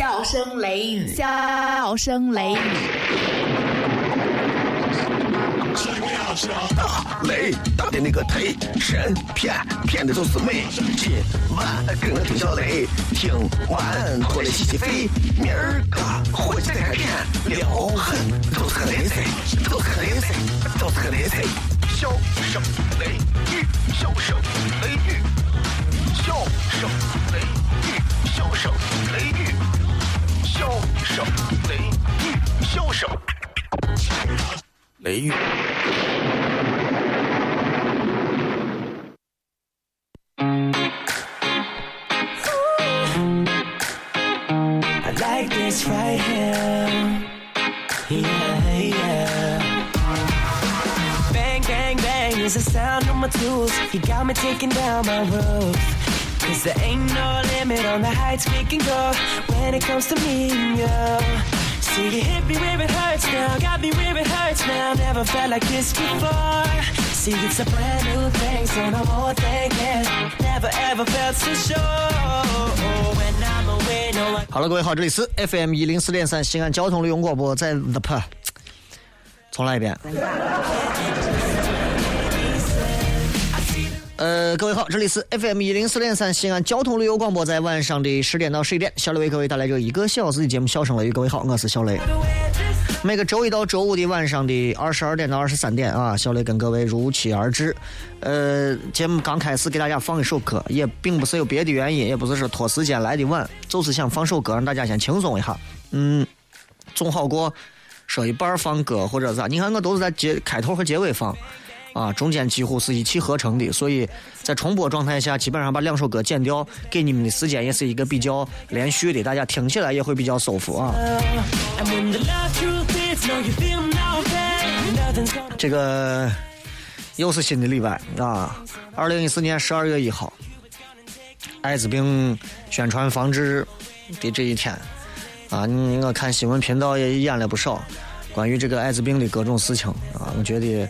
笑声雷雨，笑声雷雨。大雷打的那个忒神骗骗的都是美。今晚跟我听小雷，听完过来洗洗肺。明儿个火气开片，撩狠都是个雷菜，都是个雷菜，都是个雷菜。笑声雷雨，笑声雷雨，笑声雷雨，笑声雷雨，笑声雷雨，笑声雷雨。I like this right here. Yeah, yeah. Bang, bang, bang is the sound of my tools. You got me taking down my roof. Cause there ain't no limit on the heights we can go when it comes to me and you. See, you hit me where it hurts now, got me where it hurts now. Never felt like this before. See, it's a brand new thing, so no more thinking. Never ever felt so sure. When I'm away, no one. 好了，各位好，这里是 FM 一零四点三西安交通旅游广播，在 The p 重来一遍。呃，各位好，这里是 FM 一零四点三西安交通旅游广播，在晚上的十点到十一点，小雷为各位带来这一个小时的节目《笑声雷雨》。各位好，我是小雷。每个周一到周五的晚上的二十二点到二十三点啊，小雷跟各位如期而至。呃，节目刚开始给大家放一首歌，也并不是有别的原因，也不是说拖时间来的晚，就是想放首歌让大家先轻松一下。嗯，总好过说一半放歌或者咋。你看我都是在结开头和结尾放。啊，中间几乎是一气呵成的，所以在重播状态下，基本上把两首歌剪掉，给你们的时间也是一个比较连续的，大家听起来也会比较舒服啊。这个又是新的礼拜啊！二零一四年十二月一号，艾滋病宣传防治的这一天啊，你我看新闻频道也演了不少关于这个艾滋病的各种事情啊，我觉得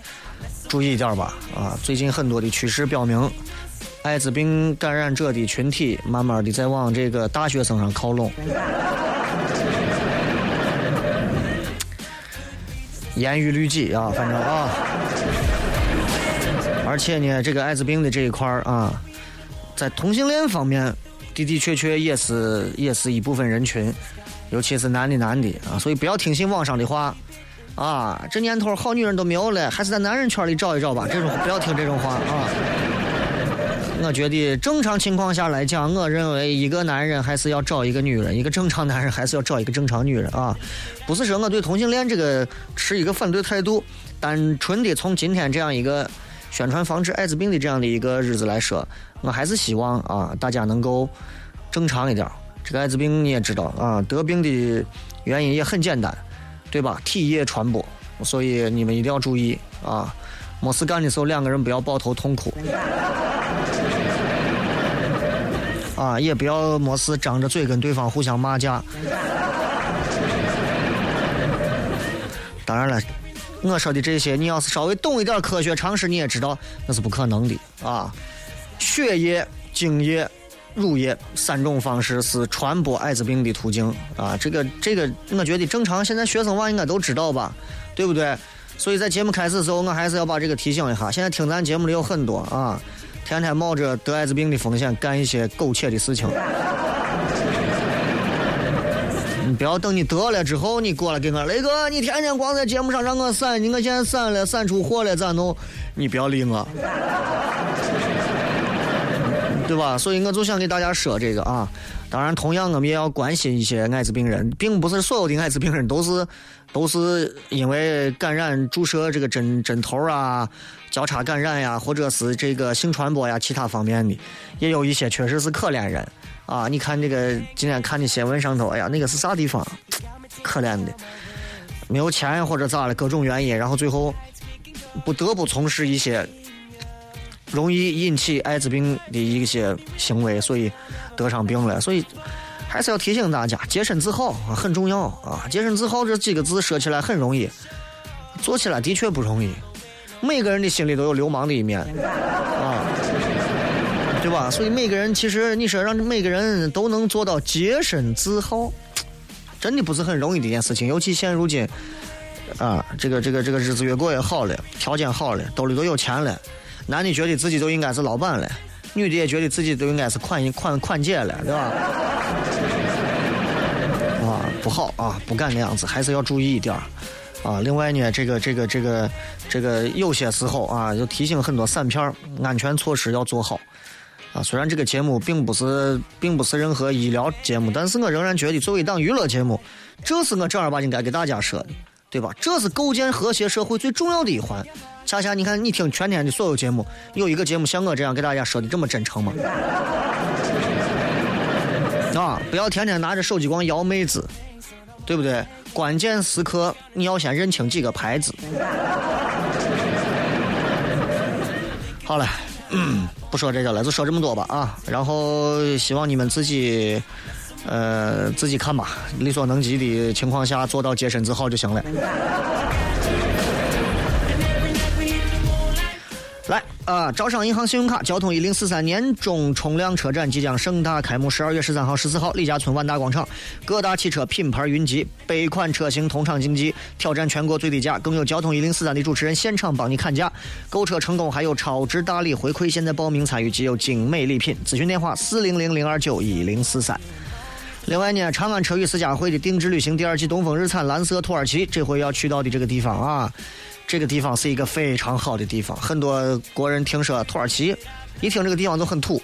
注意一点吧啊！最近很多的趋势表明，艾滋病感染者的群体慢慢的在往这个大学生上靠拢。严于律己啊，反正啊。而且呢，这个艾滋病的这一块啊，在同性恋方面的的确确也是也是一部分人群，尤其是男的男的啊，所以不要听信网上的话啊，这年头好女人都没有了，还是在男人圈里找一找吧，这种不要听这种话啊。我觉得正常情况下来讲，我认为一个男人还是要找一个女人，一个正常男人还是要找一个正常女人啊。不是说我对同性恋这个持一个反对态度，单纯的从今天这样一个宣传防治艾滋病的这样的一个日子来说，我还是希望啊大家能够正常一点。这个艾滋病你也知道啊，得病的原因也很简单，对吧？体液传播，所以你们一定要注意啊。没事干的时候，两个人不要抱头痛哭。啊，也不要没事张着嘴跟对方互相骂架。当然了，我说的这些，你要是稍微懂一点科学常识，你也知道那是不可能的啊。血液、精液、乳液三种方式是传播艾滋病的途径啊。这个这个，我觉得正常现在学生娃应该都知道吧，对不对？所以在节目开始的时候，我还是要把这个提醒一下。现在听咱节目的有很多啊。天天冒着得艾滋病的风险干一些苟且的事情，你不要等你得了之后，你过来给我雷哥，你天天光在节目上让我散，你我现在散了，散出货了咋弄？你不要理我，对吧？所以我就想给大家说这个啊。当然，同样我们也要关心一些艾滋病人，并不是所有的艾滋病人都是都是因为感染注射这个针针头啊、交叉感染呀，或者是这个性传播呀其他方面的，也有一些确实是可怜人啊。你看这个今天看的新闻上头，哎呀，那个是啥地方？可怜的，没有钱或者咋了，各种原因，然后最后不得不从事一些。容易引起艾滋病的一些行为，所以得上病了。所以还是要提醒大家，洁身自好啊，很重要啊。洁身自好这几个字说起来很容易，做起来的确不容易。每个人的心里都有流氓的一面 啊，对吧？所以每个人其实你说让每个人都能做到洁身自好，真的不是很容易的一件事情。尤其现如今，啊，这个这个这个日子越过越好了，条件好了，兜里都有钱了，男的觉得自己都应该是老板了，女的也觉得自己都应该是款款款姐了，对吧？啊，不好啊，不敢那样子，还是要注意一点。啊，另外呢，这个这个这个这个有些时候啊，就提醒很多散片儿，安全措施要做好。啊，虽然这个节目并不是并不是任何医疗节目，但是我仍然觉得作为一档娱乐节目，这是我正儿八经该给大家说的，对吧？这是构建和谐社会最重要的一环。恰恰你看，你听全天的所有节目，有一个节目像我这样给大家说的这么真诚吗？啊，不要天天拿着手机光摇妹子，对不对？关键时刻你要先认清几个牌子。好了。嗯，不说这个了，就说这么多吧啊！然后希望你们自己，呃，自己看吧，力所能及的情况下做到洁身自好就行了。来啊！招商银行信用卡交通一零四三年终冲量车展即将盛大开幕，十二月十三号、十四号，李家村万达广场，各大汽车品牌云集，百款车型同场竞技，挑战全国最低价，更有交通一零四三的主持人现场帮你砍价。购车成功还有超值大礼回馈，现在报名参与即有精美礼品。咨询电话：四零零零二九一零四三。另外呢，长安车与私家会的定制旅行第二季东风日产蓝色土耳其，这回要去到的这个地方啊。这个地方是一个非常好的地方，很多国人听说土耳其，一听这个地方就很土。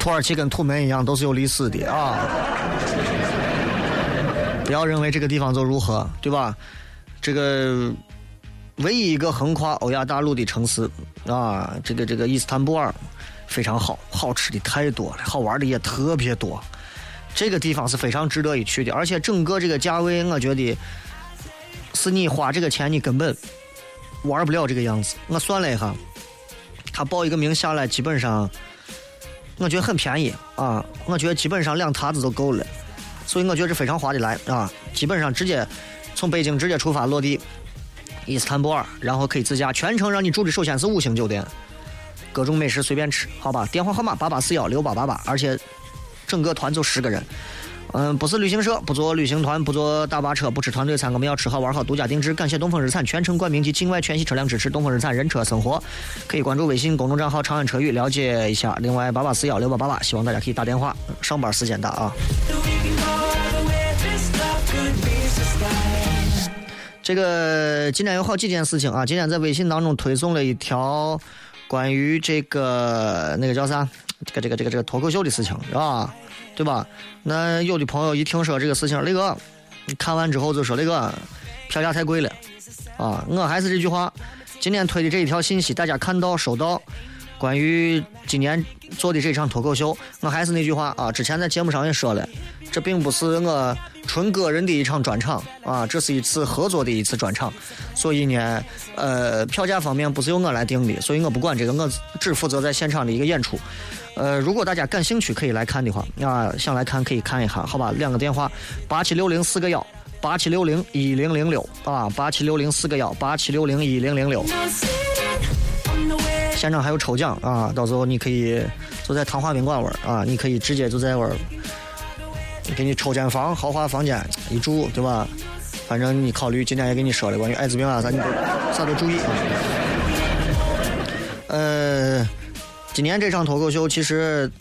土耳其跟土门一样，都是有历史的啊！不要认为这个地方就如何，对吧？这个唯一一个横跨欧亚大陆的城市啊，这个这个伊斯坦布尔非常好，好吃的太多了，好玩的也特别多。这个地方是非常值得一去的，而且整个这个价位，我觉得。是你花这个钱，你根本玩不了这个样子。我算了一下，他报一个名下来，基本上我觉得很便宜啊！我觉得基本上两沓子都够了，所以我觉得这非常划得来啊！基本上直接从北京直接出发落地伊斯坦布尔，然后可以自驾，全程让你住的首先是五星酒店，各种美食随便吃，好吧？电话号码八八四幺六八八八，而且整个团就十个人。嗯，不是旅行社，不做旅行团，不做大巴车，不吃团队餐，我们要吃好玩好，独家定制。感谢东风日产全程冠名及境外全系车辆支持，东风日产人车生活，可以关注微信公众账号“长安车语”了解一下。另外，八八四幺六八八八，希望大家可以打电话，上班时间打啊。这个今天有好几件事情啊，今天在微信当中推送了一条关于这个那个叫啥，这个这个这个这个脱口秀的事情，是吧？对吧？那有的朋友一听说这个事情，那个看完之后就说那个票价太贵了啊！我还是这句话，今天推的这一条信息，大家看到收到，关于今年做的这场脱口秀，我还是那句话啊，之前在节目上也说了，这并不是我纯个人的一场专场啊，这是一次合作的一次专场，所以呢，呃，票价方面不是由我来定的，所以我不管这个，我只负责在现场的一个演出。呃，如果大家感兴趣可以来看的话，啊，想来看可以看一下，好吧？两个电话：八七六零四个幺，八七六零一零零六啊，八七六零四个幺，八七六零一零零六。现场还有抽奖啊，到时候你可以就在唐华宾馆玩啊，你可以直接就在玩，给你抽间房，豪华房间一住，对吧？反正你考虑，今天也给你说了，关于艾滋病啊啥，你啥都注意啊。呃。今年这场脱口秀其实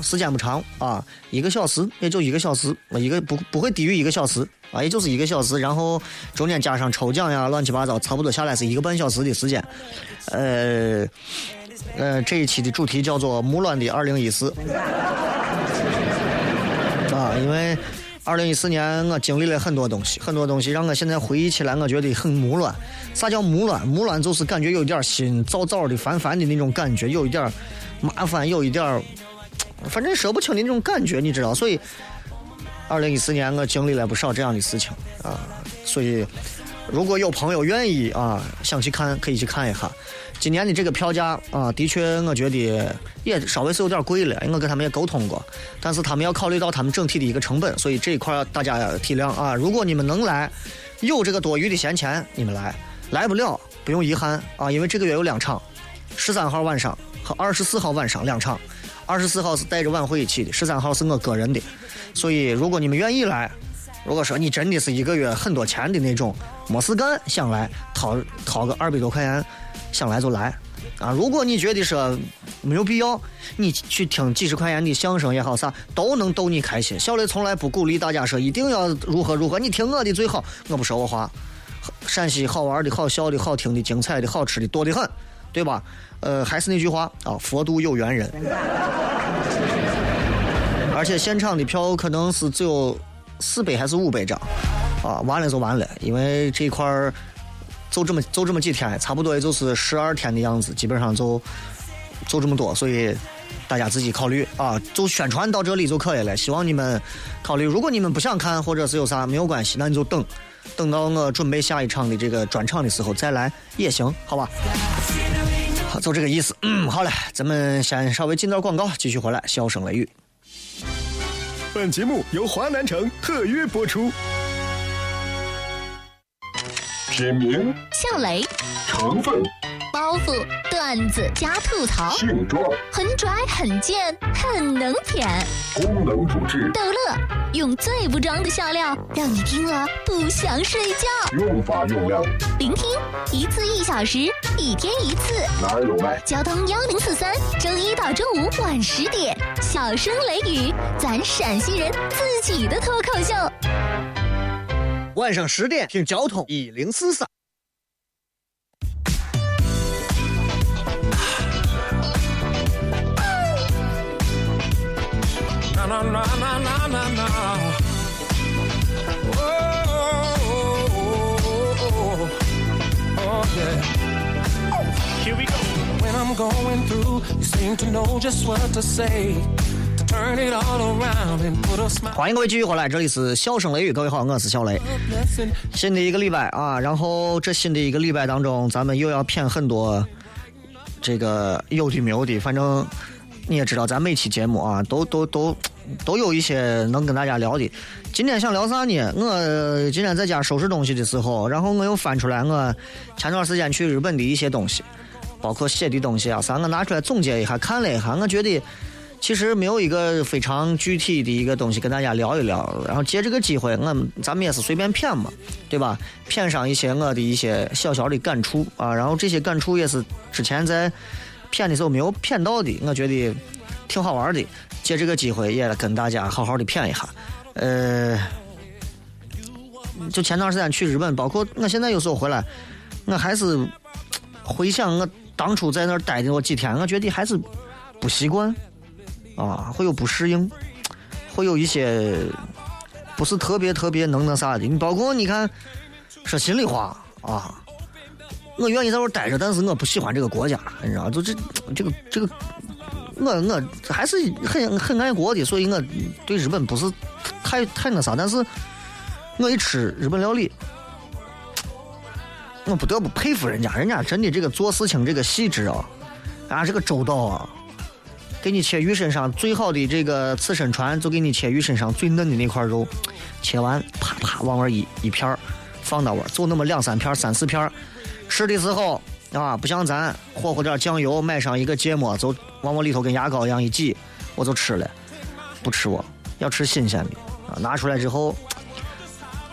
时间不长啊，一个小时也就一个小时，一个不不会低于一个小时啊，也就是一个小时，然后中间加上抽奖呀，乱七八糟，差不多下来是一个半小时的时间。呃呃，这一期的主题叫做“木乱的二零一四”啊，因为。二零一四年，我经历了很多东西，很多东西让我现在回忆起来，我觉得很木乱。啥叫木乱？木乱就是感觉有一点心躁躁的、烦烦的那种感觉，有一点麻烦，有一点反正说不清的那种感觉，你知道。所以，二零一四年我经历了不少这样的事情啊。所以，如果有朋友愿意啊，想去看，可以去看一下。今年的这个票价啊，的确我觉得也稍微是有点贵了。我跟他们也沟通过，但是他们要考虑到他们整体的一个成本，所以这一块大家体谅啊。如果你们能来，有这个多余的闲钱，你们来；来不了，不用遗憾啊，因为这个月有两场，十三号晚上和二十四号晚上两场，二十四号是带着晚会一起的，十三号是我个人的。所以如果你们愿意来，如果说你真的是一个月很多钱的那种，没事干想来掏掏个二百多块钱，想来就来。啊，如果你觉得说没有必要，你去听几十块钱的相声也好，啥都能逗你开心。小雷从来不鼓励大家说一定要如何如何，你听我的最好。我不说我话，陕西好玩的、好笑的、好听的、精彩的、好吃的多得很，对吧？呃，还是那句话啊，佛度有缘人。而且现场的票可能是只有四百还是五百张，啊，完了就完了，因为这块儿。就这么就这么几天，差不多也就是十二天的样子，基本上就就这么多，所以大家自己考虑啊，就宣传到这里就可以了。希望你们考虑，如果你们不想看或者是有啥没有关系，那你就等，等到我准备下一场的这个专场的时候再来也行，好吧？就这个意思。嗯，好嘞，咱们先稍微进段广告，继续回来，笑声雷雨。本节目由华南城特约播出。品名：笑雷，成分：包袱、段子加吐槽，性状：很拽、很贱、很能舔，功能主治：逗乐，用最不装的笑料让你听了不想睡觉。用法用量：聆听一次一小时，一天一次。哪有卖？交通幺零四三，周一到周五晚十点，小声雷雨，咱陕西人自己的脱口秀。晚上十点听交通一零四三。欢迎各位继续回来，这里是笑声雷雨，各位好，我是小雷。新的一个礼拜啊，然后这新的一个礼拜当中，咱们又要骗很多这个有的没有的，反正你也知道，咱每期节目啊，都都都都有一些能跟大家聊的。今天想聊啥呢？我今天在家收拾东西的时候，然后我又翻出来我前段时间去日本的一些东西，包括写的东西啊啥，我拿出来总结一下，看了一下，我觉得。其实没有一个非常具体的一个东西跟大家聊一聊，然后借这个机会，我咱们也是随便谝嘛，对吧？谝上一些我的一些小小的感触啊，然后这些感触也是之前在谝的时候没有谝到的，我觉得挺好玩的。借这个机会也跟大家好好的谝一下。呃，就前段时间去日本，包括我现在有时候回来，我还是回想我当初在那儿待的那几天，我觉得还是不习惯。啊，会有不适应，会有一些不是特别特别能那啥的。你包括你看，说心里话啊，我愿意在这待着，但是我不喜欢这个国家，你知道就这这个这个，我我还是很很爱国的，所以我对日本不是太太那啥。但是我一吃日本料理，我不得不佩服人家，人家真的这个做事情这个细致啊，啊这个周到啊。给你切鱼身上最好的这个刺身船，就给你切鱼身上最嫩的那块肉，切完啪啪往外一一片放到碗，就那么两三片、三四片吃的时候啊，不像咱火火点酱油，买上一个芥末，就往我里头跟牙膏一样一挤，我就吃了。不吃我，要吃新鲜的啊！拿出来之后，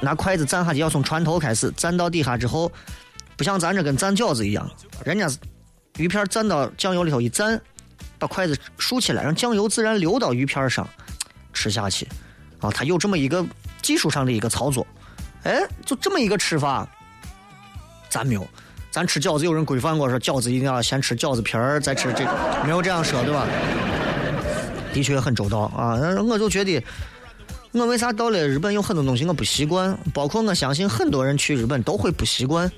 拿筷子蘸下去，要从船头开始蘸到底下之后，不像咱这跟蘸饺子一样，人家鱼片蘸到酱油里头一蘸。把筷子竖起来，让酱油自然流到鱼片上，吃下去。啊，它有这么一个技术上的一个操作。哎，就这么一个吃法，咱没有。咱吃饺子有人规范过说，饺子一定要先吃饺子皮儿，再吃这个，没有这样说，对吧？的确很周到啊。我就觉得，我为啥到了日本有很多东西我不习惯，包括我相信很多人去日本都会不习惯。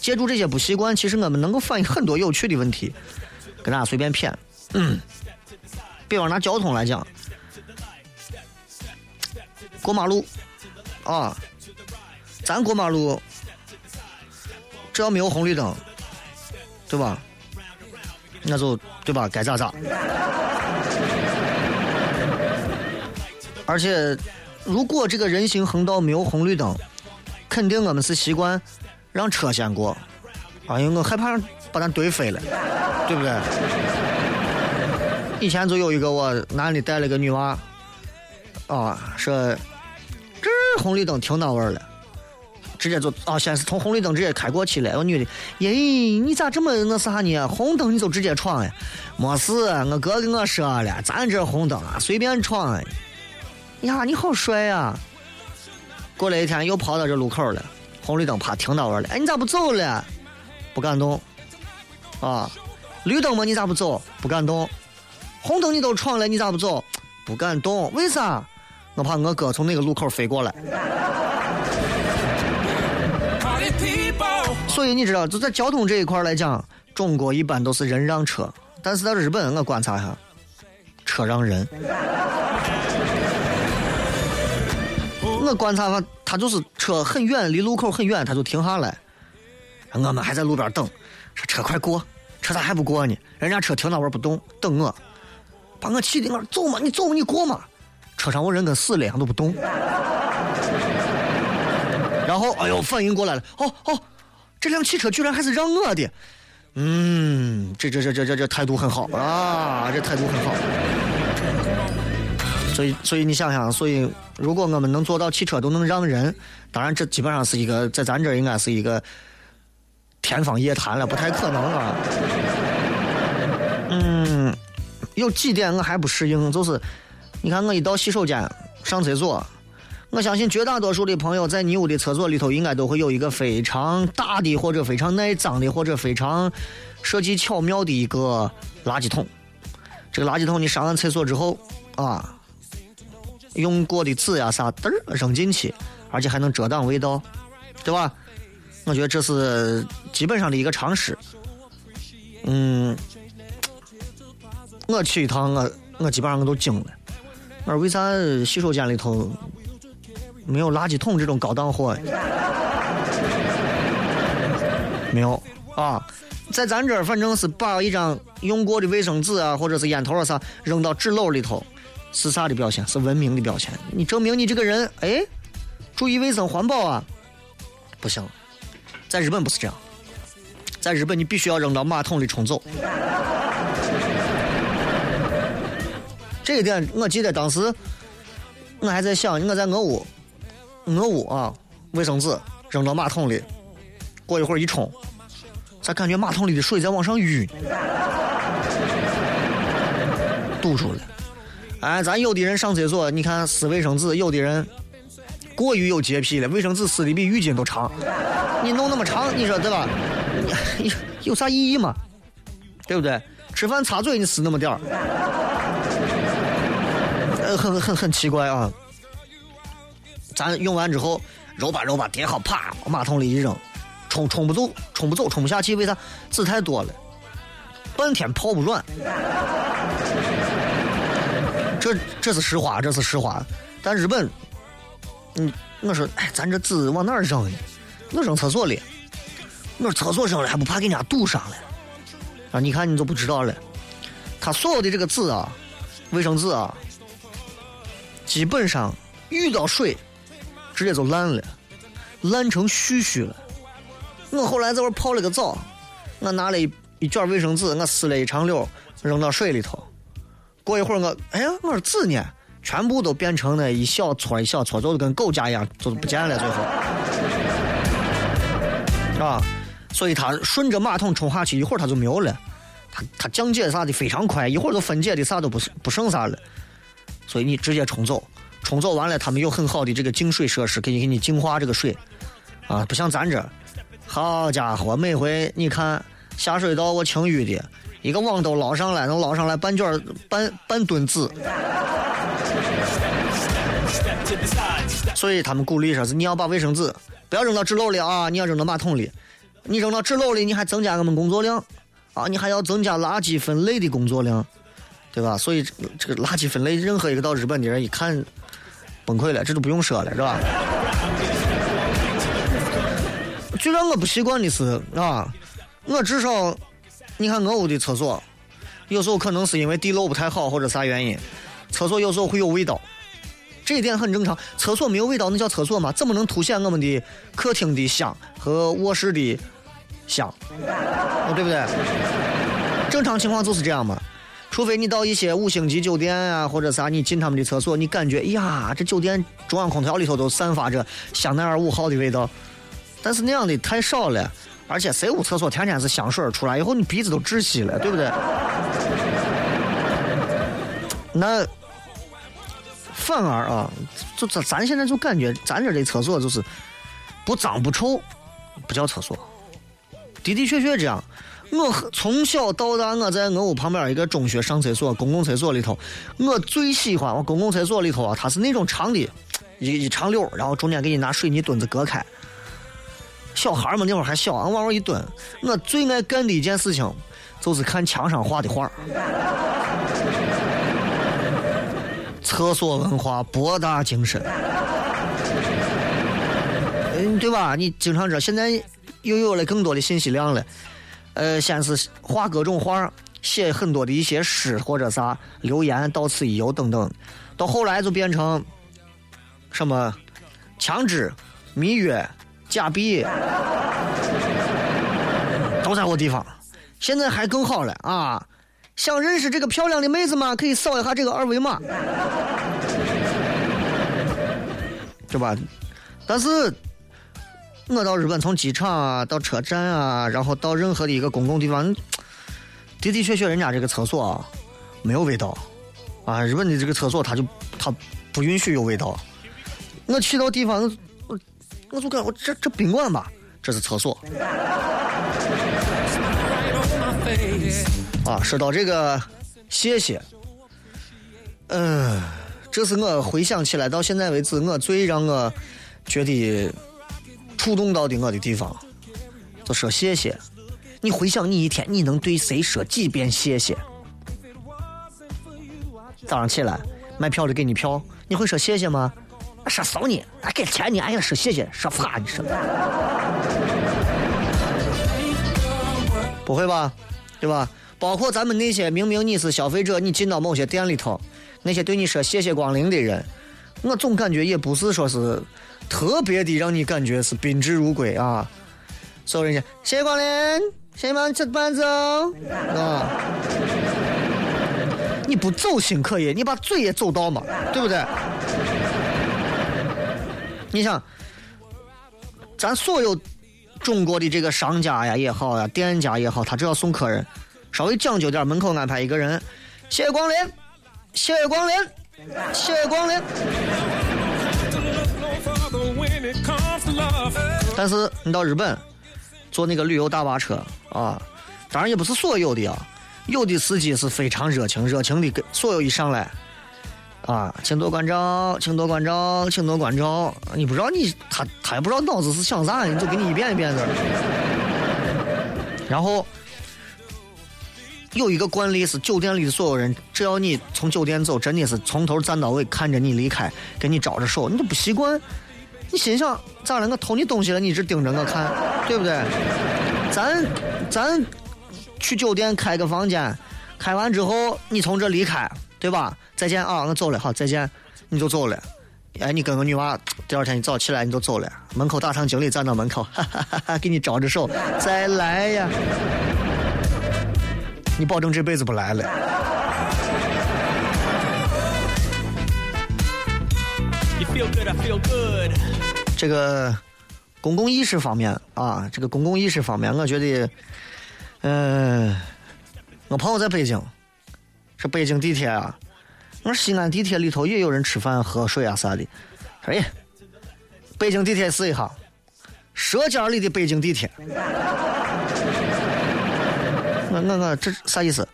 借助这些不习惯，其实我们能够反映很多有趣的问题。跟大家随便谝，嗯，比方拿交通来讲，过马路啊，咱过马路，只要没有红绿灯，对吧？那就对吧？该咋咋。而且，如果这个人行横道没有红绿灯，肯定我们是习惯让车先过，啊，因为我害怕把咱怼飞了。对不对？以前就有一个我男的带了个女娃，啊，说这红绿灯停哪味儿了？直接就啊，先是从红绿灯直接开过去了。我女的，咦，你咋这么那啥呢？红灯你就直接闯呀？没事，我哥跟我说了，咱这红灯啊，随便闯。呀，你好帅呀！过了一天又跑到这路口了，红绿灯啪停到位了。哎，你咋不走了？不敢动。啊，绿灯嘛，你咋不走？不敢动。红灯你都闯了，你咋不走？不敢动。为啥？我怕我哥从那个路口飞过来。所以你知道，就在交通这一块来讲，中国一般都是人让车，但是在日本，我观察一下，车让人。我观察他，他就是车很远，离路口很远，他就停下来。我们还在路边等，说车快过，车咋还不过呢？人家车停那会儿不动，等我，把我气的我说走嘛，你走你过嘛。车上我人跟死了一样都不动。然后哎呦，反应过来了，哦哦，这辆汽车居然还是让我的，嗯，这这这这这这态度很好啊，这态度很好。所以，所以你想想，所以如果我们能做到汽车都能让人，当然这基本上是一个在咱这应该是一个天方夜谭了，不太可能啊。嗯，有几点我还不适应，就是你看我一到洗手间上厕所，我相信绝大多数的朋友在你屋的厕所里头应该都会有一个非常大的或者非常耐脏的或者非常设计巧妙的一个垃圾桶。这个垃圾桶你上完厕所之后啊。用过的纸呀啥嘚儿扔进去，而且还能遮挡味道，对吧？我觉得这是基本上的一个常识。嗯，我去一趟，我我基本上我都惊了。我说为啥洗手间里头没有垃圾桶这种高档货？没有啊，在咱这儿反正是把一张用过的卫生纸啊，或者是烟头啊啥扔到纸篓里头。是啥的表现？是文明的表现。你证明你这个人，哎，注意卫生环保啊！不行，在日本不是这样，在日本你必须要扔到马桶里冲走。这一点我记得当时我还在想，我在我屋，我屋啊，卫生纸扔到马桶里，过一会儿一冲，咋感觉马桶里的水在往上淤？堵住了。哎，咱有的人上厕所，你看撕卫生纸，有的人过于有洁癖了，卫生纸撕的比浴巾都长。你弄那么长，你说对吧？你有啥意义嘛？对不对？吃饭擦嘴，你撕那么点儿，呃，很很很奇怪啊。咱用完之后揉吧揉吧叠好，啪往马桶里一扔，冲冲不走，冲不走，冲不下去，为啥？纸太多了，半天泡不软。这这是实话，这是实话。但日本，嗯，我说，哎，咱这纸往哪儿扔呢？我扔厕所里。我说厕所扔了还不怕给人家堵上了？啊，你看你就不知道了。他所有的这个纸啊，卫生纸啊，基本上遇到水，直接就烂了，烂成絮絮了。我后来在外泡了个澡，我拿了一一卷卫生纸，我撕了一长溜，扔到水里头。过一会儿我，哎呀，我说纸呢？全部都变成了一小撮一小撮，就是跟狗夹一样，就是不见了。最后，啊，所以它顺着马桶冲下去，一会儿它就没有了。它它降解啥的非常快，一会儿就分解的啥都不不剩啥了。所以你直接冲走，冲走完了，他们有很好的这个净水设施，可以给你净化这个水。啊，不像咱这，好家伙，每回你看下水道我清淤的。一个网兜捞上来，能捞上来半卷半半吨纸。所以他们鼓励说是你要把卫生纸不要扔到纸篓里啊，你要扔到马桶里。你扔到纸篓里，你还增加我们工作量啊，你还要增加垃圾分类的工作量，对吧？所以这个垃圾分类，任何一个到日本的人一看崩溃了，这都不用说了，是吧？最让我不习惯的是啊，我至少。你看我屋的厕所，有时候可能是因为地漏不太好或者啥原因，厕所有时候会有味道，这一点很正常。厕所没有味道，那叫厕所吗？怎么能凸显我们的客厅的香和卧室的香？对不对？正常情况就是这样嘛。除非你到一些五星级酒店啊，或者啥，你进他们的厕所，你感觉，哎呀，这酒店中央空调里头都散发着香奈儿五号的味道。但是那样的太少了，而且谁屋厕所天天是香水出来以后，你鼻子都窒息了，对不对？那反而啊，就咱咱现在就感觉咱这的厕所就是不脏不臭，不叫厕所。的的确确这样。我从小到大，我在我屋旁边一个中学上厕所，公共厕所里头，我最喜欢我公共厕所里头啊，它是那种长的，一一长溜，然后中间给你拿水泥墩子隔开。小孩嘛，那会儿还小，往往一蹲。我最爱干的一件事情，就是看墙上画的画。厕所文化博大精深，嗯，对吧？你经常知道，现在又有了更多的信息量了。呃，先是画各种画，写很多的一些诗或者啥留言，到此一游等等，到后来就变成什么枪支、蜜月、假币，都在我地方。现在还更好了啊！想认识这个漂亮的妹子吗？可以扫一下这个二维码，对吧？但是，我到日本从机场啊到车站啊，然后到任何的一个公共地方，的的确确人家这个厕所啊没有味道啊。日本的这个厕所它就它不允许有味道。我去到地方，我我就感我这这宾馆吧，这是厕所。啊，说到这个，谢谢。嗯，这是我回想起来到现在为止我最让我觉得触动到的我的地方，就说谢谢。你回想你一天，你能对谁说几遍谢谢？早上起来买票的给你票，你会说谢谢吗？说骚你，还给钱你，哎呀说谢谢，说发你说。不会吧？对吧？包括咱们那些明明你是消费者，你进到某些店里头，那些对你说谢谢光临的人，我总感觉也不是说是特别的让你感觉是宾至如归啊。所有人家谢谢光临，谢谢帮吃饭走啊。你不走心可以，你把嘴也走到嘛，对不对？你想，咱所有中国的这个商家呀也好呀，店家也好，他只要送客人。稍微讲究点，门口安排一个人，谢谢光临，谢谢光临，谢谢光临。但是你到日本坐那个旅游大巴车啊，当然也不是所有的啊，有的司机是非常热情，热情的跟所有一上来啊，请多关照，请多关照，请多关照。你不知道你他他也不知道脑子是想啥，你就给你一遍一遍的，然后。有一个惯例是，酒店里的所有人，只要你从酒店走，真的是从头站到尾，看着你离开，给你招着手，你都不习惯。你心想，咋了？我偷你东西了，你一直盯着我看，对不对？咱咱去酒店开个房间，开完之后你从这离开，对吧？再见啊，我走了，好，再见，你就走了。哎，你跟个女娃，第二天一早起来你就走了，门口大堂经理站到门口，哈哈哈哈给你招着手，再来呀。你保证这辈子不来了。这个公共意识方面啊，这个公共意识方面，我觉得，嗯，我朋友在北京，是北京地铁啊，我说西安地铁里头也有人吃饭喝水啊啥的，哎，北京地铁试一下，舌尖里的北京地铁。我我这啥意思？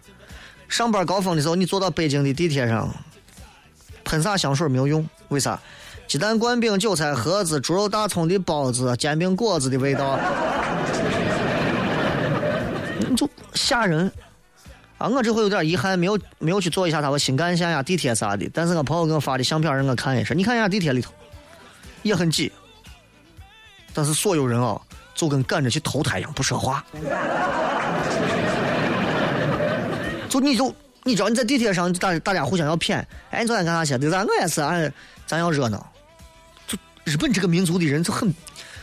上班高峰的时候，你坐到北京的地铁上，喷洒香水没有用，为啥？鸡蛋灌饼、韭菜盒子、猪肉大葱的包子、煎饼果子的味道，你就吓人啊！我这回有点遗憾，没有没有去坐一下他们新干线呀、地铁啥的。但是我朋友给我发的相片让我看一下，你看一下地铁里头也很挤，但是所有人啊，就跟赶着去投胎一样，不说话。就你就你知道你在地铁上大大家互相要谝，哎，你昨天干啥去？对咱我也是，俺咱要热闹。就日本这个民族的人就很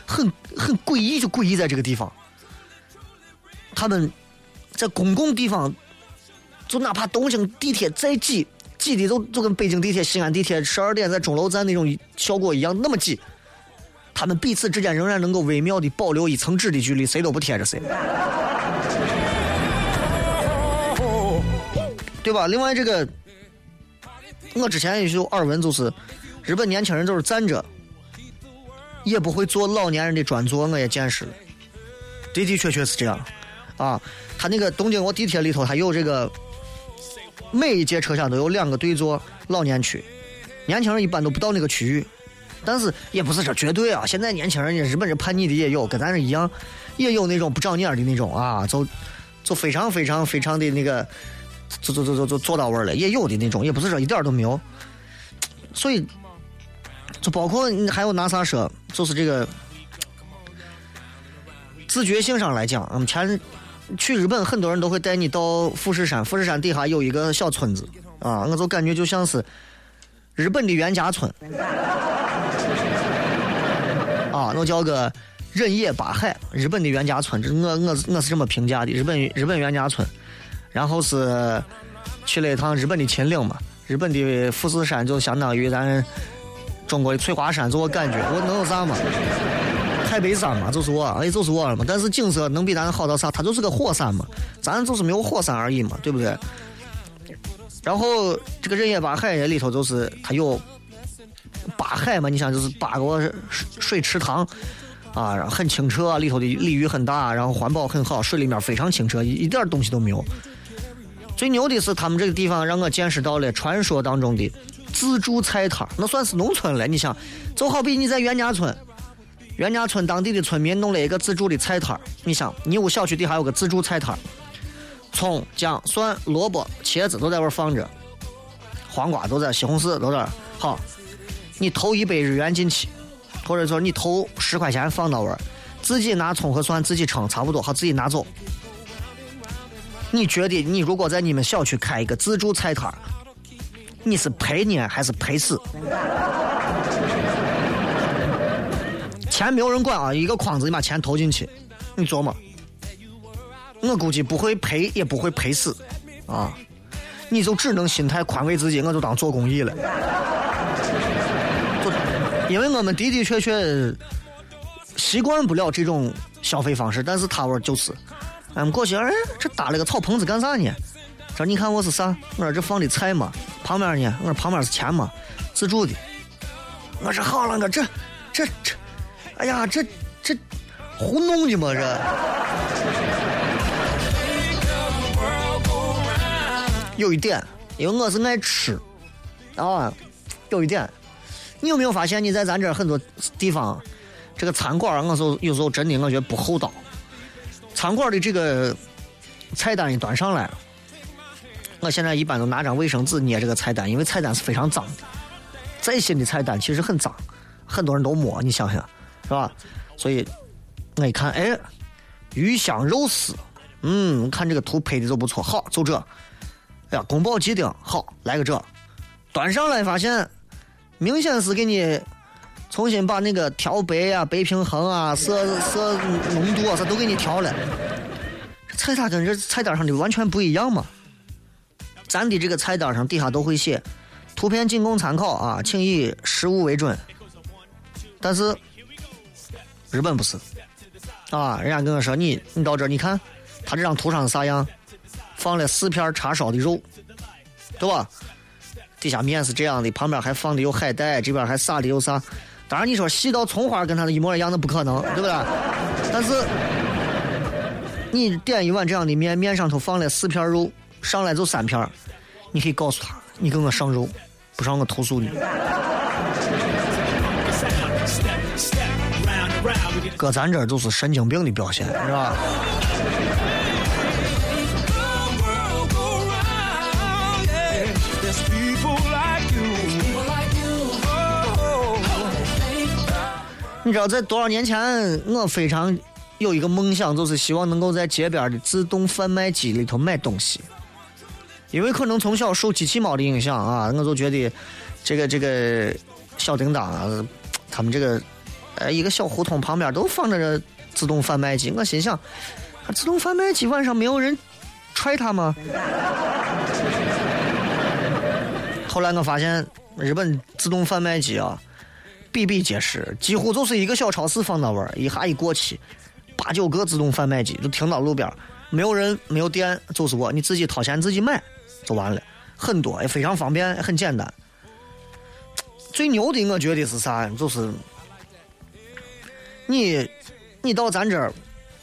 很很诡异，就诡异在这个地方。他们在公共地方就哪怕东京地铁再挤，挤的都就跟北京地铁、西安地铁十二点在钟楼站那种效果一样那么挤，他们彼此之间仍然能够微妙的保留一层纸的距离，谁都不贴着谁。对吧？另外这个，我之前也有耳闻，就是日本年轻人都是站着，也不会坐老年人的专座，我也见识了，的的确确是这样。啊，他那个东京我地铁里头，他有这个，每一节车厢都有两个对座老年区，年轻人一般都不到那个区域，但是也不是说绝对啊。现在年轻人，日本人叛逆的也有，跟咱这一样，也有那种不长眼的那种啊，就就非常非常非常的那个，就就就就就坐到位了，也有的那种，也不是说一点都没有。所以，就包括还有拿啥说，就是这个自觉性上来讲，我们前。去日本，很多人都会带你到富士山。富士山底下有一个小村子，啊，我就感觉就像是日本的袁家村，啊，那叫个忍野八海，日本的袁家村，这我我我是这么评价的，日本日本袁家村。然后是去了一趟日本的秦岭嘛，日本的富士山就相当于咱中国的翠华山，就我感觉，我能有啥嘛？太白山嘛，就是我，哎，就是我了嘛。但是景色能比咱好到啥？它就是个火山嘛，咱就是没有火山而已嘛，对不对？然后这个人野八海里头就是它有八海嘛，你想就是八个水池塘啊，很清澈，里头的鲤鱼很大，然后环保很好，水里面非常清澈，一点东西都没有。最牛的是他们这个地方让我见识到了传说当中的自助菜摊那算是农村了。你想，就好比你在袁家村。袁家村当地的村民弄了一个自助的菜摊儿，你想，你屋小区底下有个自助菜摊儿，葱、姜、蒜、萝卜、茄子都在那儿放着，黄瓜都在，西红柿都在。好，你投一百日元进去，或者说你投十块钱放到那儿，自己拿葱和蒜自己称，差不多好自己拿走。你觉得你如果在你们小区开一个自助菜摊，你是赔呢还是赔死？钱没有人管啊，一个筐子你把钱投进去，你琢磨，我估计不会赔，也不会赔死，啊，你就只能心态宽慰自己，我就当做公益了。因为我们的的确确习惯不了这种消费方式，但是他玩就是，俺们过去，哎，这搭了个草棚子干啥呢？说你看我是啥？我说这放的菜嘛，旁边呢？我说旁边是钱嘛，自助的。我说好了，我这这这。哎呀，这这胡弄的嘛这！有一点，因为我是爱吃啊，有一点，你有没有发现你在咱这很多地方，这个餐馆，我说有时候真的我觉得不厚道。餐馆的这个菜单一端上来，我现在一般都拿张卫生纸捏这个菜单，因为菜单是非常脏的。再新的菜单其实很脏，很多人都摸，你想想。是吧？所以我一看，哎，鱼香肉丝，嗯，看这个图拍的就不错，好，就这。哎呀，宫保鸡丁，好，来个这。端上来发现，明显是给你重新把那个调白啊、白平衡啊、色色浓度啊，啥都给你调了。菜单跟这菜单上的完全不一样嘛。咱的这个菜单上底下都会写，图片仅供参考啊，请以实物为准。但是。日本不是，啊，人家跟我说你你到这你看，他这张图上是啥样？放了四片叉烧的肉，对吧？底下面是这样的，旁边还放的有海带，这边还撒的有啥？当然你说细到葱花跟他的一模一样，那不可能，对不对？但是你点一碗这样的面，面上头放了四片肉，上来就三片，你可以告诉他，你给我上肉，不上我投诉你。搁咱这儿就是神经病的表现，是吧？你知道在多少年前，我非常有一个梦想，就是希望能够在街边的自动贩卖机里头买东西，因为可能从小受机器猫的影响啊，我就觉得这个这个小叮当啊，他们这个。呃，一个小胡同旁边都放着这自动贩卖机，我心想，自动贩卖机晚上没有人踹他吗？后来我发现日本自动贩卖机啊，比比皆是，几乎就是一个小超市放那玩儿，一下一过去，八九个自动贩卖机就停到路边儿，没有人，没有店，就是我，你自己掏钱自己买就完了，很多也非常方便，很简单。最牛的我觉得是啥？就是你，你到咱这儿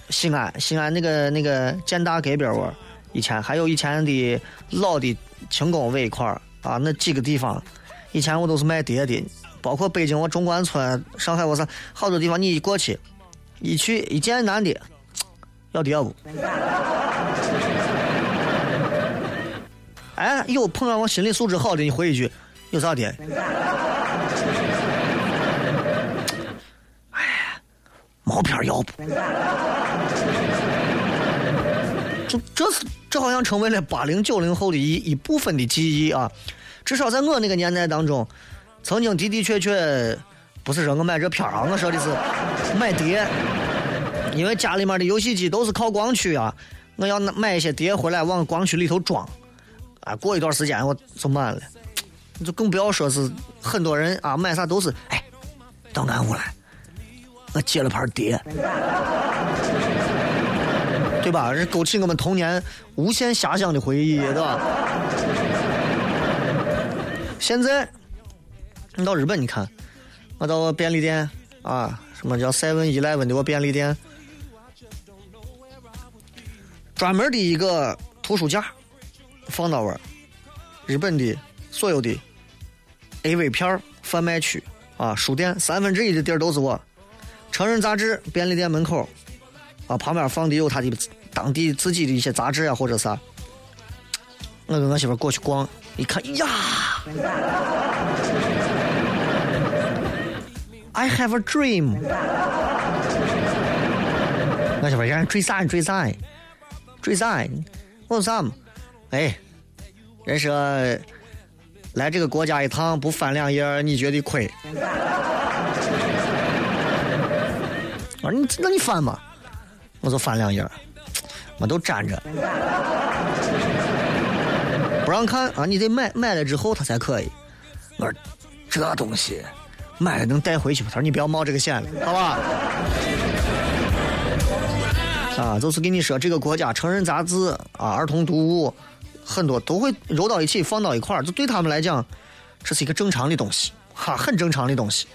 西安，西安那个那个建大隔壁儿，以前还有以前的老的轻工尾一块儿啊，那几个地方，以前我都是卖碟的，包括北京我中关村、上海我啥好多地方，你一过去，一去一见男的，要的要不？哎，有碰上我心理素质好的，你回一句有啥的？哎，毛片要不？这这是这好像成为了八零九零后的一一部分的记忆啊！至少在我那个年代当中，曾经的的确确不是说我买这片儿啊，我说的是买碟，因为家里面的游戏机都是靠光驱啊，我要买一些碟回来往光驱里头装，啊，过一段时间我就满了，你就更不要说是很多人啊买啥都是哎，到俺屋来，我借了盘碟。对吧？这勾起我们童年无限遐想的回忆，对吧？现在你到日本，你看，我到便利店啊，什么叫 Seven Eleven 的我便利店，专门的一个图书架放那玩日本的所有的 AV 片贩卖区啊，书店三分之一的地儿都是我。成人杂志便利店门口。啊，旁边放的有他的当地自己的一些杂志啊，或者啥。我跟我媳妇过去逛，一看，呀，I have a dream。我媳妇让人追啥追啥，追啥？我说啥嘛？哎，人说来这个国家一趟不翻两页，你觉得亏？我说你那你翻嘛？我就翻两页，我都粘着，不让看啊！你得买买了之后他才可以。我说这东西买了能带回去他说你不要冒这个险了，好吧？啊，就是跟你说，这个国家成人杂志啊、儿童读物很多都会揉到一起放到一块儿，就对他们来讲，这是一个正常的东西，哈，很正常的东西。